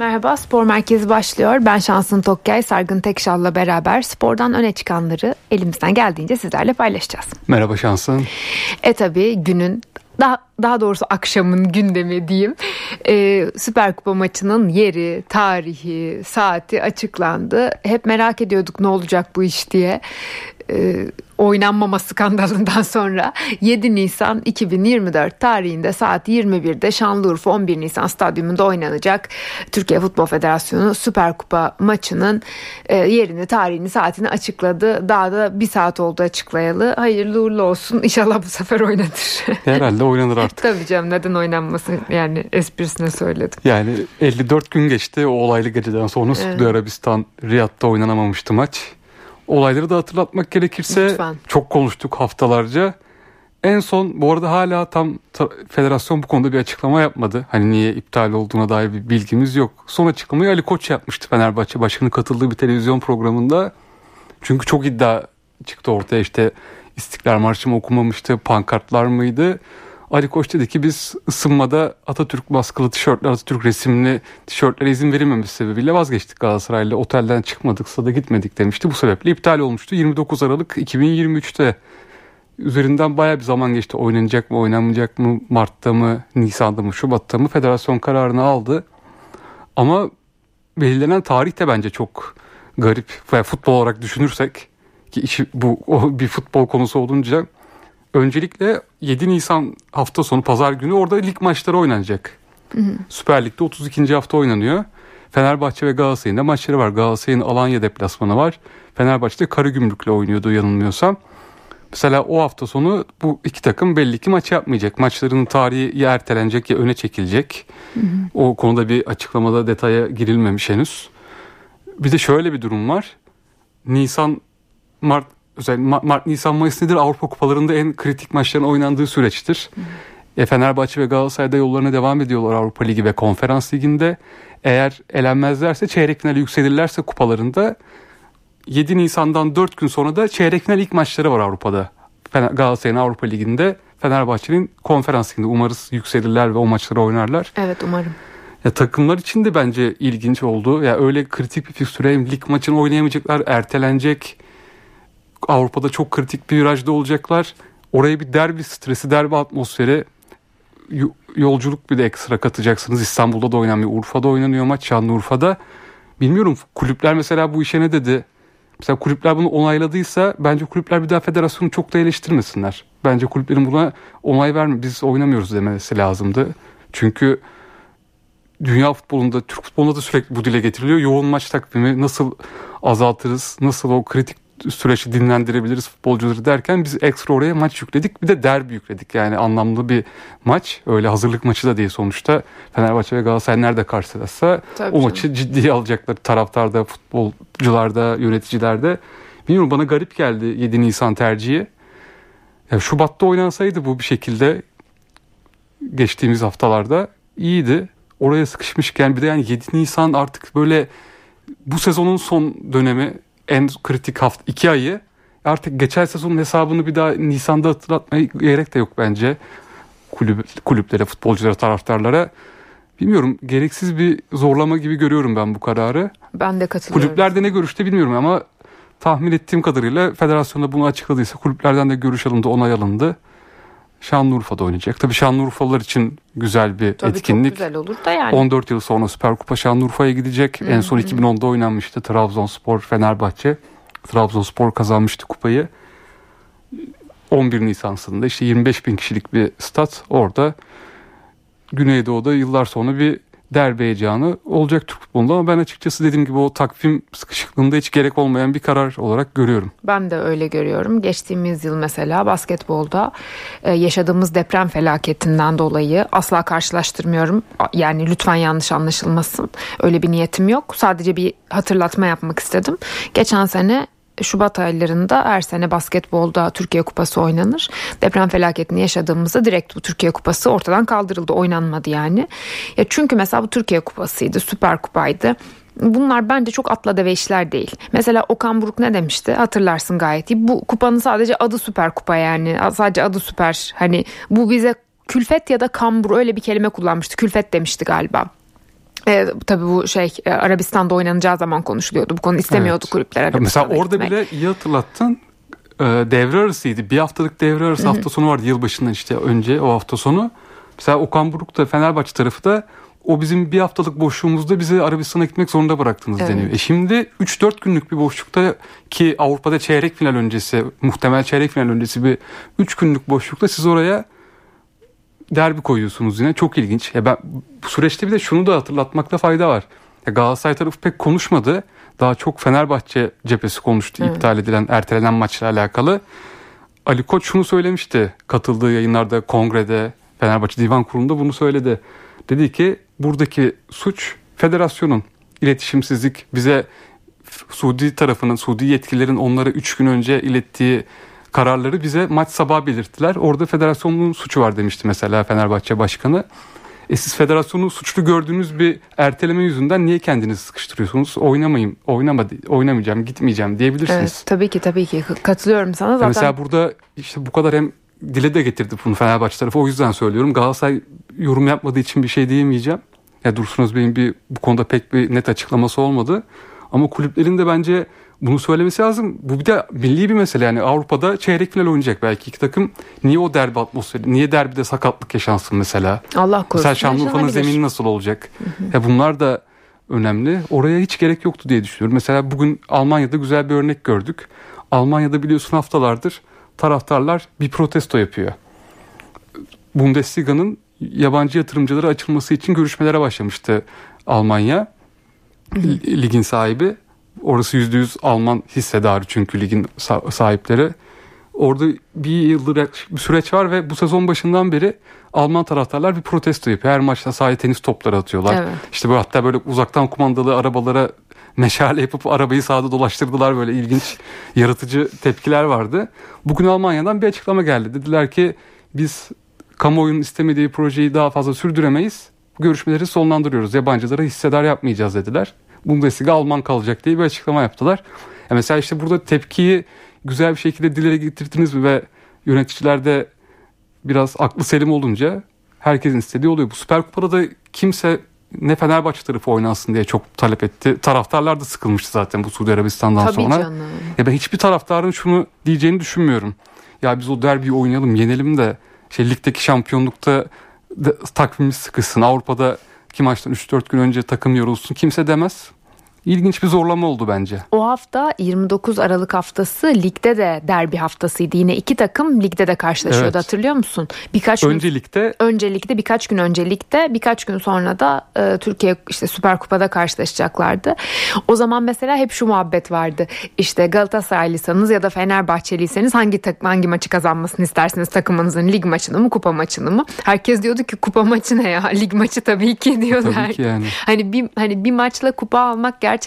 Merhaba, Spor Merkezi başlıyor. Ben Şansın Tokkay, Sargın Tekşal'la beraber spordan öne çıkanları elimizden geldiğince sizlerle paylaşacağız. Merhaba Şansın. E tabi günün daha daha doğrusu akşamın gündemi diyeyim. Ee, Süper Kupa maçının yeri, tarihi, saati açıklandı. Hep merak ediyorduk ne olacak bu iş diye. Ee, oynanmama skandalından sonra 7 Nisan 2024 tarihinde saat 21'de Şanlıurfa 11 Nisan stadyumunda oynanacak Türkiye Futbol Federasyonu Süper Kupa maçının e, yerini, tarihini, saatini açıkladı. Daha da bir saat oldu açıklayalı. Hayırlı uğurlu olsun. İnşallah bu sefer oynanır. Herhalde oynanır artık. Tabii canım neden oynanmasın yani esprisine söyledim. Yani 54 gün geçti o olaylı geceden sonra evet. Suudi Arabistan Riyad'da oynanamamıştı maç. Olayları da hatırlatmak gerekirse Lütfen. çok konuştuk haftalarca. En son bu arada hala tam federasyon bu konuda bir açıklama yapmadı. Hani niye iptal olduğuna dair bir bilgimiz yok. Son açıklamayı Ali Koç yapmıştı Fenerbahçe başkanı katıldığı bir televizyon programında. Çünkü çok iddia çıktı ortaya işte İstiklal Marşı mı okumamıştı, pankartlar mıydı? Ali Koç dedi ki biz ısınmada Atatürk baskılı tişörtler, Atatürk resimli tişörtlere izin verilmemesi sebebiyle vazgeçtik Galatasaray'la. Otelden çıkmadık, da gitmedik demişti. Bu sebeple iptal olmuştu. 29 Aralık 2023'te üzerinden baya bir zaman geçti. Oynanacak mı, oynanmayacak mı, Mart'ta mı, Nisan'da mı, Şubat'ta mı federasyon kararını aldı. Ama belirlenen tarih de bence çok garip. Veya futbol olarak düşünürsek ki işi, bu o bir futbol konusu olunca öncelikle 7 Nisan hafta sonu pazar günü orada lig maçları oynanacak. Hı hı. Süper Lig'de 32. hafta oynanıyor. Fenerbahçe ve Galatasaray'ın da maçları var. Galatasaray'ın Alanya deplasmanı var. Fenerbahçe'de Karagümrük'le oynuyordu yanılmıyorsam. Mesela o hafta sonu bu iki takım belli ki maç yapmayacak. Maçların tarihi ya ertelenecek ya öne çekilecek. Hı hı. O konuda bir açıklamada detaya girilmemiş henüz. Bir de şöyle bir durum var. Nisan, Mart özellikle Mart, Nisan, Mayıs nedir? Avrupa kupalarında en kritik maçların oynandığı süreçtir. E, Fenerbahçe ve Galatasaray'da yollarına devam ediyorlar Avrupa Ligi ve Konferans Ligi'nde. Eğer elenmezlerse çeyrek finale yükselirlerse kupalarında 7 Nisan'dan 4 gün sonra da çeyrek final ilk maçları var Avrupa'da. Galatasaray'ın Avrupa Ligi'nde Fenerbahçe'nin konferans liginde umarız yükselirler ve o maçları oynarlar. Evet umarım. Ya takımlar için de bence ilginç oldu. Ya öyle kritik bir fikstüre lig maçını oynayamayacaklar, ertelenecek. Avrupa'da çok kritik bir virajda olacaklar. Oraya bir derbi stresi, derbi atmosferi yolculuk bir de ekstra katacaksınız. İstanbul'da da oynanmıyor. Urfa'da oynanıyor maç. Şanlıurfa'da. Bilmiyorum kulüpler mesela bu işe ne dedi? Mesela kulüpler bunu onayladıysa bence kulüpler bir daha federasyonu çok da eleştirmesinler. Bence kulüplerin buna onay verme biz oynamıyoruz demesi lazımdı. Çünkü dünya futbolunda, Türk futbolunda da sürekli bu dile getiriliyor. Yoğun maç takvimi nasıl azaltırız, nasıl o kritik süreçte dinlendirebiliriz futbolcuları derken biz ekstra oraya maç yükledik. Bir de derbi yükledik. Yani anlamlı bir maç. Öyle hazırlık maçı da değil sonuçta. Fenerbahçe ve Galatasaray nerede karşılaşsa Tabii o canım. maçı ciddiye alacaklar. Taraftarda, futbolcularda, yöneticilerde. Bilmiyorum bana garip geldi 7 Nisan tercihi. Ya Şubat'ta oynansaydı bu bir şekilde geçtiğimiz haftalarda iyiydi. Oraya sıkışmışken bir de yani 7 Nisan artık böyle bu sezonun son dönemi en kritik hafta iki ayı artık geçen sezonun hesabını bir daha Nisan'da hatırlatmaya gerek de yok bence kulüp, kulüplere, futbolculara, taraftarlara. Bilmiyorum gereksiz bir zorlama gibi görüyorum ben bu kararı. Ben de katılıyorum. Kulüplerde ne görüşte bilmiyorum ama tahmin ettiğim kadarıyla federasyonda bunu açıkladıysa kulüplerden de görüş alındı, onay alındı. Şanlıurfa'da oynayacak. Tabii Şanlıurfalılar için güzel bir Tabii etkinlik. Çok güzel olur da yani. 14 yıl sonra Süper Kupa Şanlıurfa'ya gidecek. Hı-hı. En son 2010'da oynanmıştı Trabzonspor Fenerbahçe. Trabzonspor kazanmıştı kupayı. 11 Nisan'sında işte 25 bin kişilik bir stat orada Güneydoğu'da yıllar sonra bir derbi heyecanı olacak Türk futbolunda ama ben açıkçası dediğim gibi o takvim sıkışıklığında hiç gerek olmayan bir karar olarak görüyorum. Ben de öyle görüyorum. Geçtiğimiz yıl mesela basketbolda e, yaşadığımız deprem felaketinden dolayı asla karşılaştırmıyorum. Yani lütfen yanlış anlaşılmasın. Öyle bir niyetim yok. Sadece bir hatırlatma yapmak istedim. Geçen sene Şubat aylarında her sene basketbolda Türkiye Kupası oynanır. Deprem felaketini yaşadığımızda direkt bu Türkiye Kupası ortadan kaldırıldı. Oynanmadı yani. Ya çünkü mesela bu Türkiye Kupası'ydı, Süper Kupa'ydı. Bunlar bence çok atla deve işler değil. Mesela Okan Buruk ne demişti? Hatırlarsın gayet iyi. Bu kupanın sadece adı Süper Kupa yani. Sadece adı Süper. Hani bu bize külfet ya da kambur öyle bir kelime kullanmıştı. Külfet demişti galiba. E, tabii bu şey e, Arabistan'da oynanacağı zaman konuşuluyordu. Bu konu istemiyordu evet. kulüpler Arabistan'a Mesela orada gitmek. bile iyi hatırlattın. E, devre arasıydı. Bir haftalık devre arası Hı-hı. hafta sonu vardı yılbaşından işte önce o hafta sonu. Mesela Okan Buruk da Fenerbahçe tarafı da o bizim bir haftalık boşluğumuzda bizi Arabistan'a gitmek zorunda bıraktınız evet. deniyor. E şimdi 3-4 günlük bir boşlukta ki Avrupa'da çeyrek final öncesi muhtemel çeyrek final öncesi bir 3 günlük boşlukta siz oraya derbi koyuyorsunuz yine. Çok ilginç. Ya ben bu süreçte bir de şunu da hatırlatmakta fayda var. Ya Galatasaray tarafı pek konuşmadı. Daha çok Fenerbahçe cephesi konuştu evet. iptal edilen, ertelenen maçla alakalı. Ali Koç şunu söylemişti katıldığı yayınlarda, kongrede, Fenerbahçe Divan Kurulu'nda bunu söyledi. Dedi ki buradaki suç federasyonun iletişimsizlik bize Suudi tarafının, Suudi yetkililerin onlara 3 gün önce ilettiği kararları bize maç sabahı belirttiler. Orada federasyonun suçu var demişti mesela Fenerbahçe Başkanı. E siz federasyonu suçlu gördüğünüz bir erteleme yüzünden niye kendinizi sıkıştırıyorsunuz? Oynamayayım, oynama, oynamayacağım, gitmeyeceğim diyebilirsiniz. Evet, tabii ki tabii ki katılıyorum sana zaten. Mesela burada işte bu kadar hem dile de getirdi bunu Fenerbahçe tarafı. O yüzden söylüyorum. Galatasaray yorum yapmadığı için bir şey diyemeyeceğim. Ya Dursun Özbey'in bir bu konuda pek bir net açıklaması olmadı. Ama kulüplerin de bence bunu söylemesi lazım. Bu bir de milli bir mesele yani Avrupa'da çeyrek final oynayacak belki iki takım. Niye o derbi atmosferi, niye derbide sakatlık yaşansın mesela? Allah korusun. Mesela Şanlıurfa'nın zemini nasıl olacak? Hı hı. Ya bunlar da önemli. Oraya hiç gerek yoktu diye düşünüyorum. Mesela bugün Almanya'da güzel bir örnek gördük. Almanya'da biliyorsun haftalardır taraftarlar bir protesto yapıyor. Bundesliga'nın yabancı yatırımcılara açılması için görüşmelere başlamıştı Almanya. Ligin sahibi. Orası %100 Alman hissedarı çünkü ligin sahipleri. Orada bir yıldır bir süreç var ve bu sezon başından beri Alman taraftarlar bir protesto yapıyor. Her maçta sahaya tenis topları atıyorlar. Evet. İşte böyle hatta böyle uzaktan kumandalı arabalara meşale yapıp arabayı sahada dolaştırdılar böyle ilginç yaratıcı tepkiler vardı. Bugün Almanya'dan bir açıklama geldi. Dediler ki biz kamuoyunun istemediği projeyi daha fazla sürdüremeyiz. Görüşmeleri sonlandırıyoruz. Yabancılara hissedar yapmayacağız dediler. Bundesliga Alman kalacak diye bir açıklama yaptılar. Ya mesela işte burada tepkiyi güzel bir şekilde dile getirdiniz mi ve yöneticiler de biraz aklı selim olunca herkesin istediği oluyor. Bu Süper Kupa'da da kimse ne Fenerbahçe tarafı oynansın diye çok talep etti. Taraftarlar da sıkılmıştı zaten bu Suudi Arabistan'dan Tabii sonra. Canım. Ya ben hiçbir taraftarın şunu diyeceğini düşünmüyorum. Ya biz o derbiyi oynayalım, yenelim de şey ligdeki şampiyonlukta takvimimiz sıkışsın. Avrupa'da ki maçtan 3-4 gün önce takım yorulsun. Kimse demez ilginç bir zorlama oldu bence. O hafta 29 Aralık haftası ligde de derbi haftasıydı. Yine iki takım ligde de karşılaşıyordu evet. hatırlıyor musun? Birkaç öncelikte gün, öncelikte birkaç gün öncelikte birkaç gün sonra da e, Türkiye işte Süper Kupa'da karşılaşacaklardı. O zaman mesela hep şu muhabbet vardı. İşte Galatasaraylıysanız ya da Fenerbahçeliyseniz hangi takım hangi maçı kazanmasını istersiniz takımınızın lig maçını mı kupa maçını mı? Herkes diyordu ki kupa maçı ne ya? Lig maçı tabii ki diyorlar. Tabii ki yani. Hani bir hani bir maçla kupa almak gerçekten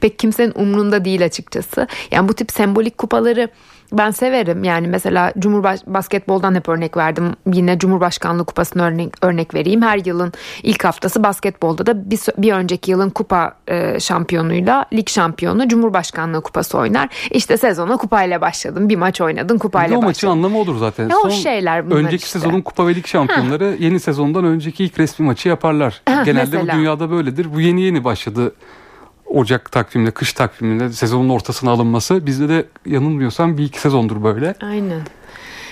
pek kimsenin umrunda değil açıkçası. Yani bu tip sembolik kupaları ben severim. Yani mesela Cumhurbaş basketboldan hep örnek verdim. Yine Cumhurbaşkanlığı kupasını örnek, örnek vereyim. Her yılın ilk haftası basketbolda da bir, bir önceki yılın kupa e, şampiyonuyla lig şampiyonu Cumhurbaşkanlığı kupası oynar. İşte sezona kupayla başladım. Bir maç oynadın kupayla başladın. O maçın anlamı olur zaten. Ya Son, o şeyler bunlar Önceki işte. sezonun kupa ve lig şampiyonları ha. yeni sezondan önceki ilk resmi maçı yaparlar. Ha, Genelde mesela. bu dünyada böyledir. Bu yeni yeni başladı Ocak takviminde, kış takviminde sezonun ortasına alınması bizde de yanılmıyorsam bir iki sezondur böyle. Aynen.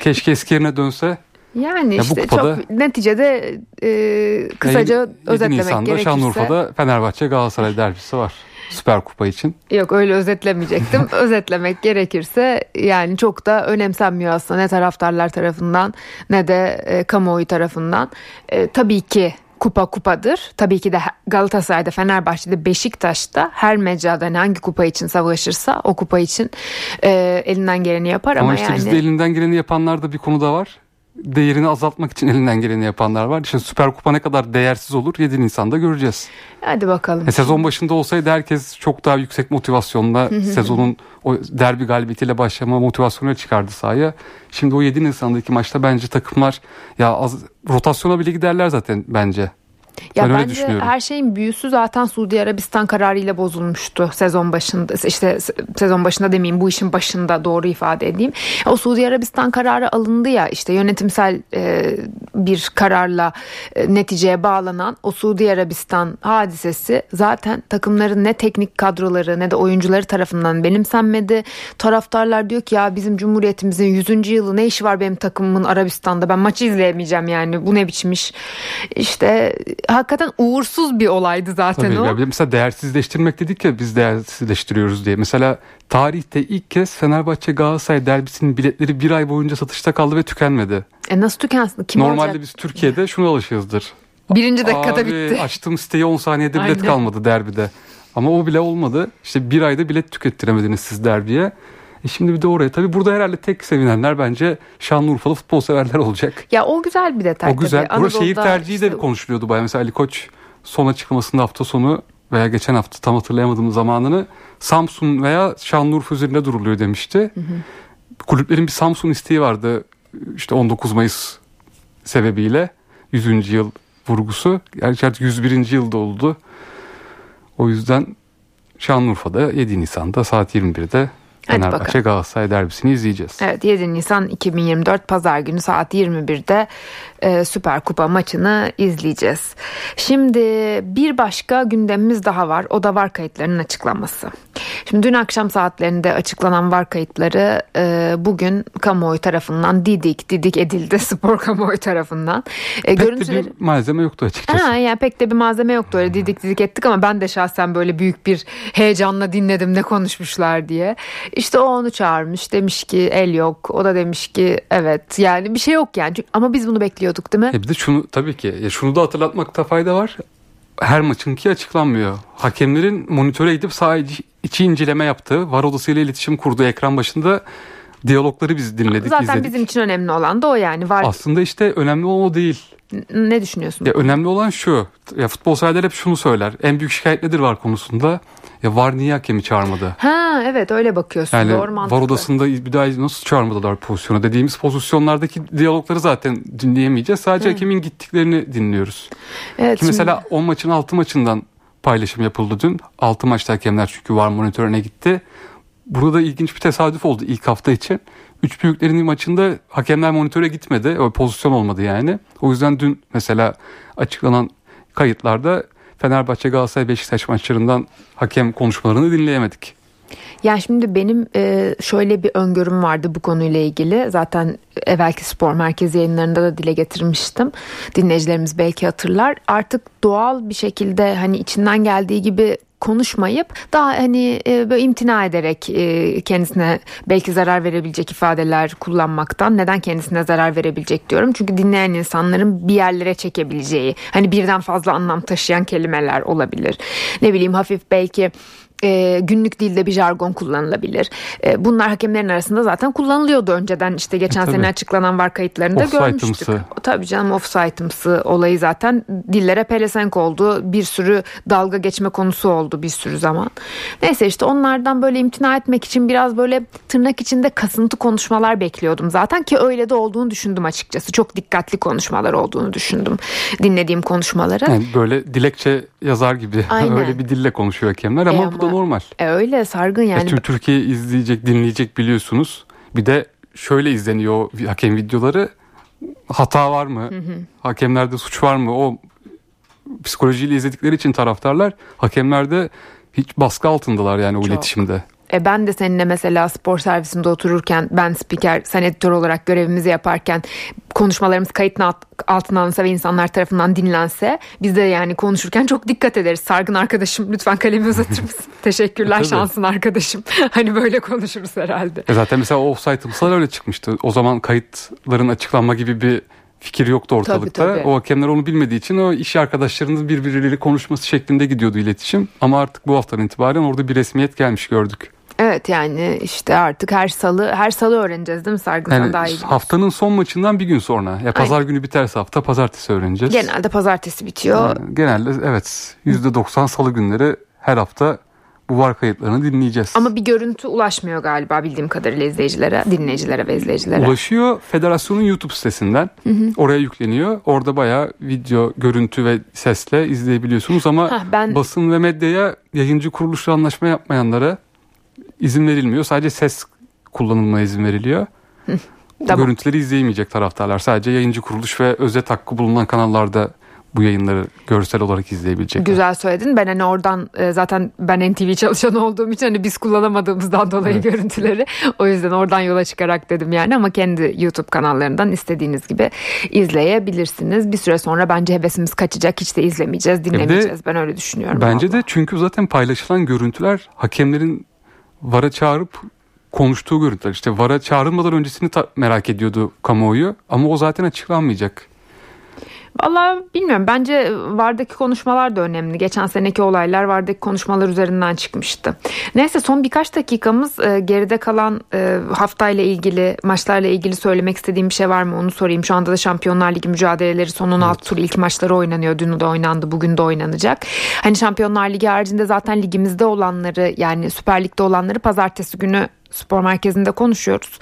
Keşke eski yerine dönse. Yani ya işte kupada, çok neticede e, kısaca yani, özetlemek Nisan'da gerekirse. Şanlıurfa'da Fenerbahçe Galatasaray derbisi var. Süper Kupa için. Yok öyle özetlemeyecektim. Özetlemek gerekirse yani çok da önemsenmiyor aslında ne taraftarlar tarafından ne de e, kamuoyu tarafından. E, tabii ki kupa kupadır. Tabii ki de Galatasaray'da, Fenerbahçe'de, Beşiktaş'ta her mecrada hani hangi kupa için savaşırsa o kupa için e, elinden geleni yapar ama, ama işte yani... bizde elinden geleni yapanlar da bir konuda var. Değerini azaltmak için elinden geleni yapanlar var. Şimdi Süper Kupa ne kadar değersiz olur 7 Nisan'da göreceğiz. Hadi bakalım. E, sezon başında olsaydı herkes çok daha yüksek motivasyonla sezonun o derbi galibiyetiyle başlama motivasyonuyla çıkardı sahaya. Şimdi o 7 Nisan'daki maçta bence takımlar ya az rotasyona bile giderler zaten bence. Ya ben bence her şeyin büyüsü zaten Suudi Arabistan kararıyla bozulmuştu sezon başında. işte sezon başında demeyeyim bu işin başında doğru ifade edeyim. O Suudi Arabistan kararı alındı ya işte yönetimsel e, bir kararla e, neticeye bağlanan o Suudi Arabistan hadisesi zaten takımların ne teknik kadroları ne de oyuncuları tarafından benimsenmedi. Taraftarlar diyor ki ya bizim cumhuriyetimizin 100. yılı ne işi var benim takımımın Arabistan'da ben maçı izleyemeyeceğim yani bu ne biçim iş. İşte hakikaten uğursuz bir olaydı zaten Tabii, o. Ya mesela değersizleştirmek dedik ya biz değersizleştiriyoruz diye. Mesela tarihte ilk kez Fenerbahçe Galatasaray derbisinin biletleri bir ay boyunca satışta kaldı ve tükenmedi. E nasıl tükensin? Kim Normalde olacak? biz Türkiye'de şunu alışığızdır. Birinci dakikada Abi, bitti. Açtım siteyi 10 saniyede bilet Aynen. kalmadı derbide. Ama o bile olmadı. İşte bir ayda bilet tükettiremediniz siz derbiye. E şimdi bir de oraya. Tabii burada herhalde tek sevinenler bence Şanlıurfalı futbol severler olacak. Ya o güzel bir detay. O güzel. Tabii. Burada şehir tercihi işte... de konuşuluyordu bayağı. Mesela Ali Koç son açıklamasında hafta sonu veya geçen hafta tam hatırlayamadığım zamanını Samsun veya Şanlıurfa üzerinde duruluyor demişti. Hı hı. Kulüplerin bir Samsun isteği vardı. İşte 19 Mayıs sebebiyle 100. yıl vurgusu. Gerçi artık 101. yılda oldu. O yüzden Şanlıurfa'da 7 Nisan'da saat 21'de Fenerbahçe Galatasaray derbisini izleyeceğiz. Evet 7 Nisan 2024 Pazar günü saat 21'de e, Süper Kupa maçını izleyeceğiz. Şimdi bir başka gündemimiz daha var. O da var kayıtlarının açıklanması. Şimdi dün akşam saatlerinde açıklanan var kayıtları e, bugün kamuoyu tarafından didik didik edildi spor kamuoyu tarafından. E, pek görüntüleri... de bir malzeme yoktu açıkçası. Ha, yani pek de bir malzeme yoktu öyle didik didik ettik ama ben de şahsen böyle büyük bir heyecanla dinledim ne konuşmuşlar diye. İşte o onu çağırmış demiş ki el yok o da demiş ki evet yani bir şey yok yani ama biz bunu bekliyorduk değil mi? E bir de şunu tabii ki ya şunu da hatırlatmakta fayda var her maçınki açıklanmıyor. Hakemlerin monitöre gidip sadece içi inceleme yaptığı, var odasıyla iletişim kurduğu ekran başında diyalogları biz dinledik, Zaten izledik. bizim için önemli olan da o yani. Var... Aslında işte önemli olan o değil. Ne düşünüyorsun? Ya önemli olan şu. Ya futbol severler hep şunu söyler. En büyük şikayet nedir var konusunda? Ya var niye hakemi çağırmadı? Ha evet öyle bakıyorsun. Yani Doğru mantıklı. var odasında bir daha nasıl çağırmadılar pozisyona dediğimiz pozisyonlardaki diyalogları zaten dinleyemeyeceğiz. Sadece Hı. hakemin gittiklerini dinliyoruz. Evet, Ki şimdi... mesela 10 maçın 6 maçından paylaşım yapıldı dün. 6 maçta hakemler çünkü var monitörüne gitti. Burada da ilginç bir tesadüf oldu ilk hafta için. Üç büyüklerin maçında hakemler monitöre gitmedi. O pozisyon olmadı yani. O yüzden dün mesela açıklanan kayıtlarda Fenerbahçe Galatasaray Beşiktaş maçlarından hakem konuşmalarını dinleyemedik. Yani şimdi benim e, şöyle bir öngörüm vardı bu konuyla ilgili. Zaten evvelki spor merkezi yayınlarında da dile getirmiştim. Dinleyicilerimiz belki hatırlar. Artık doğal bir şekilde hani içinden geldiği gibi konuşmayıp daha hani e, böyle imtina ederek e, kendisine belki zarar verebilecek ifadeler kullanmaktan neden kendisine zarar verebilecek diyorum. Çünkü dinleyen insanların bir yerlere çekebileceği hani birden fazla anlam taşıyan kelimeler olabilir. Ne bileyim hafif belki e, günlük dilde bir jargon kullanılabilir. E, bunlar hakemlerin arasında zaten kullanılıyordu önceden işte geçen e, sene açıklanan var kayıtlarında görmüştük. Tabii canım offside'ımsı olayı zaten dillere pelesenk oldu. Bir sürü dalga geçme konusu oldu bir sürü zaman. Neyse işte onlardan böyle imtina etmek için biraz böyle tırnak içinde kasıntı konuşmalar bekliyordum zaten ki öyle de olduğunu düşündüm açıkçası. Çok dikkatli konuşmalar olduğunu düşündüm dinlediğim konuşmaları. Yani böyle dilekçe yazar gibi Aynen. öyle bir dille konuşuyor hakemler ama, e ama bu da normal. E öyle sargın yani. E tüm Türkiye izleyecek, dinleyecek biliyorsunuz. Bir de şöyle izleniyor hakem videoları. Hata var mı? Hı hı. Hakemlerde suç var mı? O psikolojiyle izledikleri için taraftarlar hakemlerde hiç baskı altındalar yani o Çok. iletişimde. E ben de seninle mesela spor servisinde otururken ben spiker sen editör olarak görevimizi yaparken konuşmalarımız kayıtın altına alınsa ve insanlar tarafından dinlense biz de yani konuşurken çok dikkat ederiz. Sargın arkadaşım lütfen kalemi uzatır mısın? Teşekkürler şansın arkadaşım. hani böyle konuşuruz herhalde. E zaten mesela offside öyle çıkmıştı. O zaman kayıtların açıklanma gibi bir fikir yoktu ortalıkta. Tabii, tabii. O hakemler onu bilmediği için o iş arkadaşlarının birbirleriyle konuşması şeklinde gidiyordu iletişim. Ama artık bu haftadan itibaren orada bir resmiyet gelmiş gördük. Evet yani işte artık her salı her salı öğreneceğiz değil mi Sargın yani daha iyi Haftanın son maçından bir gün sonra. Ya pazar Aynen. günü biterse hafta pazartesi öğreneceğiz. Genelde pazartesi bitiyor. Yani genelde evet %90 salı günleri her hafta bu var kayıtlarını dinleyeceğiz. Ama bir görüntü ulaşmıyor galiba bildiğim kadarıyla izleyicilere, dinleyicilere ve izleyicilere. Ulaşıyor federasyonun YouTube sitesinden. Hı hı. Oraya yükleniyor. Orada bayağı video, görüntü ve sesle izleyebiliyorsunuz ama Heh, ben... basın ve medyaya yayıncı kuruluşla anlaşma yapmayanlara izin verilmiyor. Sadece ses kullanılmaya izin veriliyor. Tamam. Görüntüleri izleyemeyecek taraftarlar. Sadece yayıncı kuruluş ve özet hakkı bulunan kanallarda bu yayınları görsel olarak izleyebilecekler. Güzel söyledin. Ben hani oradan e, zaten ben NTV çalışanı olduğum için hani biz kullanamadığımızdan dolayı evet. görüntüleri. O yüzden oradan yola çıkarak dedim yani ama kendi YouTube kanallarından istediğiniz gibi izleyebilirsiniz. Bir süre sonra bence hevesimiz kaçacak. Hiç de izlemeyeceğiz, dinlemeyeceğiz. De, ben öyle düşünüyorum. Bence vallahi. de çünkü zaten paylaşılan görüntüler hakemlerin VAR'a çağırıp konuştuğu görüntüler. İşte VAR'a çağrılmadan öncesini merak ediyordu kamuoyu ama o zaten açıklanmayacak. Valla bilmiyorum. Bence Vardaki konuşmalar da önemli. Geçen seneki olaylar Vardaki konuşmalar üzerinden çıkmıştı. Neyse son birkaç dakikamız e, geride kalan e, haftayla ilgili maçlarla ilgili söylemek istediğim bir şey var mı onu sorayım. Şu anda da Şampiyonlar Ligi mücadeleleri sonun evet. alt tur ilk maçları oynanıyor. Dün de oynandı. Bugün de oynanacak. Hani Şampiyonlar Ligi haricinde zaten ligimizde olanları yani Süper Lig'de olanları pazartesi günü spor merkezinde konuşuyoruz.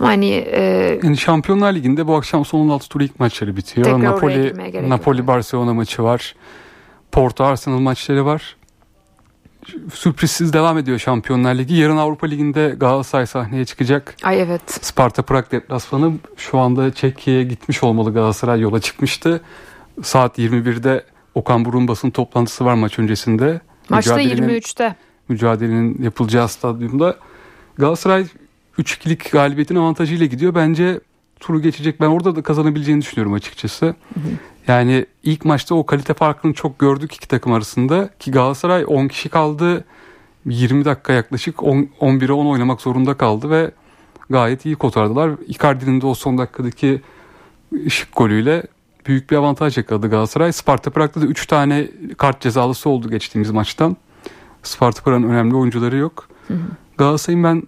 Ama hani e, yani Şampiyonlar Ligi'nde bu akşam son 16 tur ilk maçları bitiyor. Napoli Napoli Barcelona maçı var. Porto Arsenal maçları var. Sürprizsiz devam ediyor Şampiyonlar Ligi. Yarın Avrupa Ligi'nde Galatasaray sahneye çıkacak. Ay evet. Sparta Prag deplasmanı şu anda Çekya'ya gitmiş olmalı Galatasaray yola çıkmıştı. Saat 21'de Okan Burun basın toplantısı var maç öncesinde. Maçta 23'te. Mücadelenin yapılacağı stadyumda. Galatasaray 3-2'lik galibiyetin avantajıyla gidiyor. Bence turu geçecek. Ben orada da kazanabileceğini düşünüyorum açıkçası. Hı hı. Yani ilk maçta o kalite farkını çok gördük iki takım arasında. Ki Galatasaray 10 kişi kaldı. 20 dakika yaklaşık 10, 11'e 10 oynamak zorunda kaldı ve gayet iyi kotardılar. Icardi'nin de o son dakikadaki ışık golüyle büyük bir avantaj yakaladı Galatasaray. Sparta Prag'da da 3 tane kart cezalısı oldu geçtiğimiz maçtan. Sparta Prag'ın önemli oyuncuları yok. Hı hı. Galatasaray'ın ben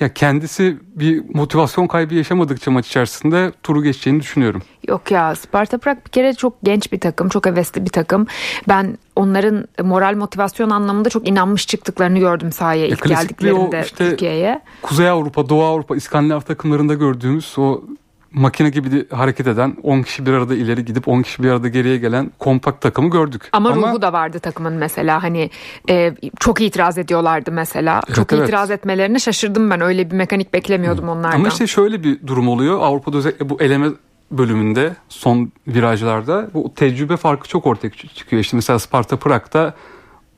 ya kendisi bir motivasyon kaybı yaşamadıkça maç içerisinde turu geçeceğini düşünüyorum. Yok ya Sparta Prag bir kere çok genç bir takım, çok hevesli bir takım. Ben onların moral motivasyon anlamında çok inanmış çıktıklarını gördüm sahaya ilk geldiklerinde işte Türkiye'ye. Kuzey Avrupa, Doğu Avrupa, İskandinav takımlarında gördüğümüz o makine gibi hareket eden 10 kişi bir arada ileri gidip 10 kişi bir arada geriye gelen kompakt takımı gördük. Ama, Ama ruhu da vardı takımın mesela hani e, çok itiraz ediyorlardı mesela. Evet, çok evet. itiraz etmelerine şaşırdım ben öyle bir mekanik beklemiyordum onlardan. Ama işte şöyle bir durum oluyor Avrupa'da özellikle bu eleme bölümünde son virajlarda bu tecrübe farkı çok ortaya çıkıyor. İşte mesela Sparta Prag'da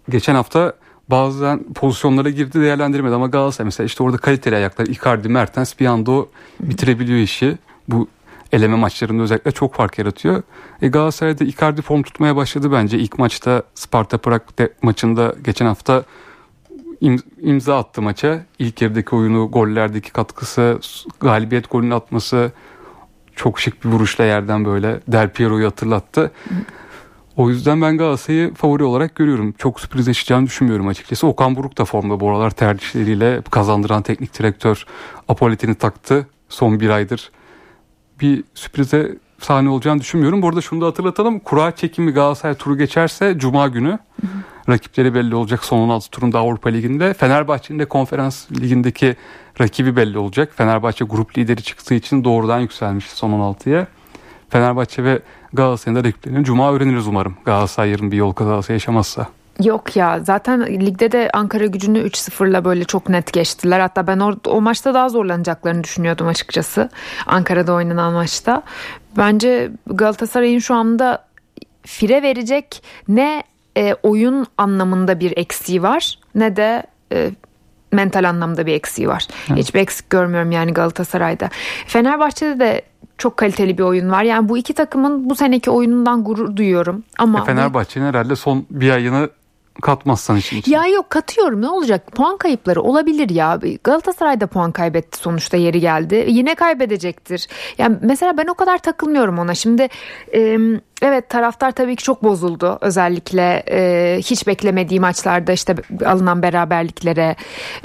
geçen hafta bazen pozisyonlara girdi değerlendirmedi ama Galatasaray mesela işte orada kaliteli ayaklar Icardi, Mertens bir anda o bitirebiliyor işi bu eleme maçlarında özellikle çok fark yaratıyor. E Galatasaray'da Icardi form tutmaya başladı bence. İlk maçta Sparta Prag maçında geçen hafta imza attı maça. İlk yarıdaki oyunu, gollerdeki katkısı, galibiyet golünü atması çok şık bir vuruşla yerden böyle Del Piero'yu hatırlattı. O yüzden ben Galatasaray'ı favori olarak görüyorum. Çok sürpriz yaşayacağını düşünmüyorum açıkçası. Okan Buruk da formda bu aralar tercihleriyle kazandıran teknik direktör Apolet'ini taktı. Son bir aydır bir sürprize sahne olacağını düşünmüyorum. Bu arada şunu da hatırlatalım. Kura çekimi Galatasaray turu geçerse Cuma günü hı hı. rakipleri belli olacak son 16 turunda Avrupa Ligi'nde. Fenerbahçe'nin de konferans ligindeki rakibi belli olacak. Fenerbahçe grup lideri çıktığı için doğrudan yükselmiş son 16'ya. Fenerbahçe ve Galatasaray'ın da rakiplerini Cuma öğreniriz umarım. Galatasaray yarın bir yol kazası yaşamazsa. Yok ya zaten ligde de Ankara gücünü 3-0'la böyle çok net geçtiler. Hatta ben o, o maçta daha zorlanacaklarını düşünüyordum açıkçası. Ankara'da oynanan maçta. Bence Galatasaray'ın şu anda fire verecek ne e, oyun anlamında bir eksiği var ne de e, mental anlamda bir eksiği var. Evet. Hiçbir eksik görmüyorum yani Galatasaray'da. Fenerbahçe'de de çok kaliteli bir oyun var. Yani bu iki takımın bu seneki oyunundan gurur duyuyorum. Ama e Fenerbahçe'nin herhalde son bir ayını katmazsan içine. Ya yok katıyorum. Ne olacak? Puan kayıpları olabilir ya. Galatasaray da puan kaybetti. Sonuçta yeri geldi. Yine kaybedecektir. Yani mesela ben o kadar takılmıyorum ona. Şimdi e, Evet taraftar tabii ki çok bozuldu. Özellikle e, hiç beklemediği maçlarda işte alınan beraberliklere.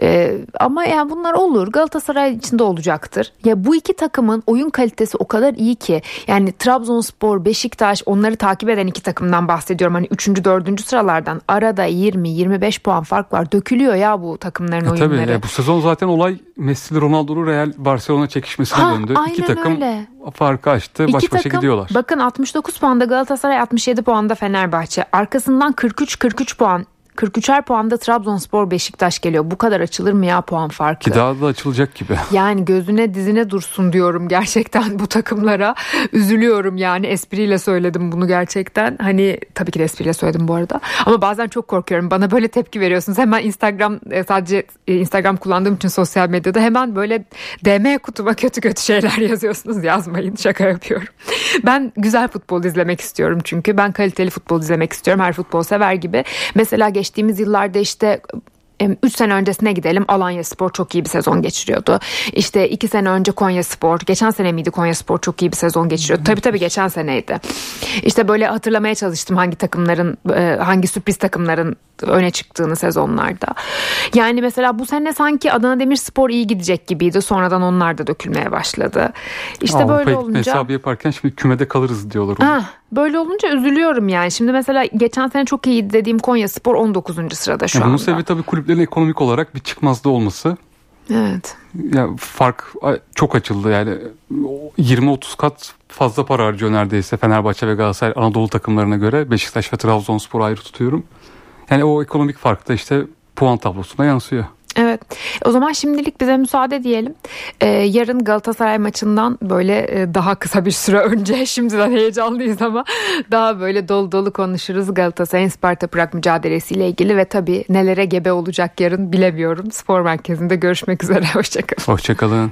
E, ama yani bunlar olur. Galatasaray içinde olacaktır. Ya bu iki takımın oyun kalitesi o kadar iyi ki. Yani Trabzonspor, Beşiktaş onları takip eden iki takımdan bahsediyorum. Hani 3. 4. sıralardan arada 20-25 puan fark var. Dökülüyor ya bu takımların e, oyunları. Tabii ya bu sezon zaten olay Messi Ronaldo'lu Real Barcelona çekişmesine ha, döndü. İki takım öyle. Farkı açtı. İki baş başa takım, gidiyorlar. Bakın 69 puanda Galatasaray 67 puanda Fenerbahçe. Arkasından 43-43 puan 43'er puanda Trabzonspor Beşiktaş geliyor. Bu kadar açılır mı ya puan farkı? Ki daha da açılacak gibi. Yani gözüne dizine dursun diyorum gerçekten bu takımlara. Üzülüyorum yani espriyle söyledim bunu gerçekten. Hani tabii ki de espriyle söyledim bu arada. Ama bazen çok korkuyorum. Bana böyle tepki veriyorsunuz. Hemen Instagram e, sadece e, Instagram kullandığım için sosyal medyada hemen böyle DM kutuma kötü kötü şeyler yazıyorsunuz. Yazmayın şaka yapıyorum. Ben güzel futbol izlemek istiyorum çünkü. Ben kaliteli futbol izlemek istiyorum. Her futbol sever gibi. Mesela geçtiğimiz yıllarda işte 3 sene öncesine gidelim Alanya Spor çok iyi bir sezon geçiriyordu. İşte 2 sene önce Konya Spor, geçen sene miydi Konya Spor çok iyi bir sezon geçiriyordu. Tabii tabii geçen seneydi. İşte böyle hatırlamaya çalıştım hangi takımların, e, hangi sürpriz takımların öne çıktığını sezonlarda. Yani mesela bu sene sanki Adana Demirspor iyi gidecek gibiydi. Sonradan onlar da dökülmeye başladı. İşte Avrupa böyle olunca hesabı yaparken şimdi kümede kalırız diyorlar. Ah, böyle olunca üzülüyorum yani. Şimdi mesela geçen sene çok iyi dediğim Konya Spor 19. sırada şu yani anda. Bunun sebebi tabii kulüplerin ekonomik olarak bir çıkmazda olması. Evet. Yani fark çok açıldı yani 20-30 kat fazla para harcıyor neredeyse Fenerbahçe ve Galatasaray Anadolu takımlarına göre. Beşiktaş ve Trabzonspor ayrı tutuyorum. Yani o ekonomik fark da işte puan tablosuna yansıyor. Evet. O zaman şimdilik bize müsaade diyelim. Ee, yarın Galatasaray maçından böyle e, daha kısa bir süre önce şimdiden heyecanlıyız ama daha böyle dolu dolu konuşuruz Galatasaray'ın Sparta Prag mücadelesiyle ilgili ve tabii nelere gebe olacak yarın bilemiyorum. Spor merkezinde görüşmek üzere. Hoşçakalın. Hoşçakalın.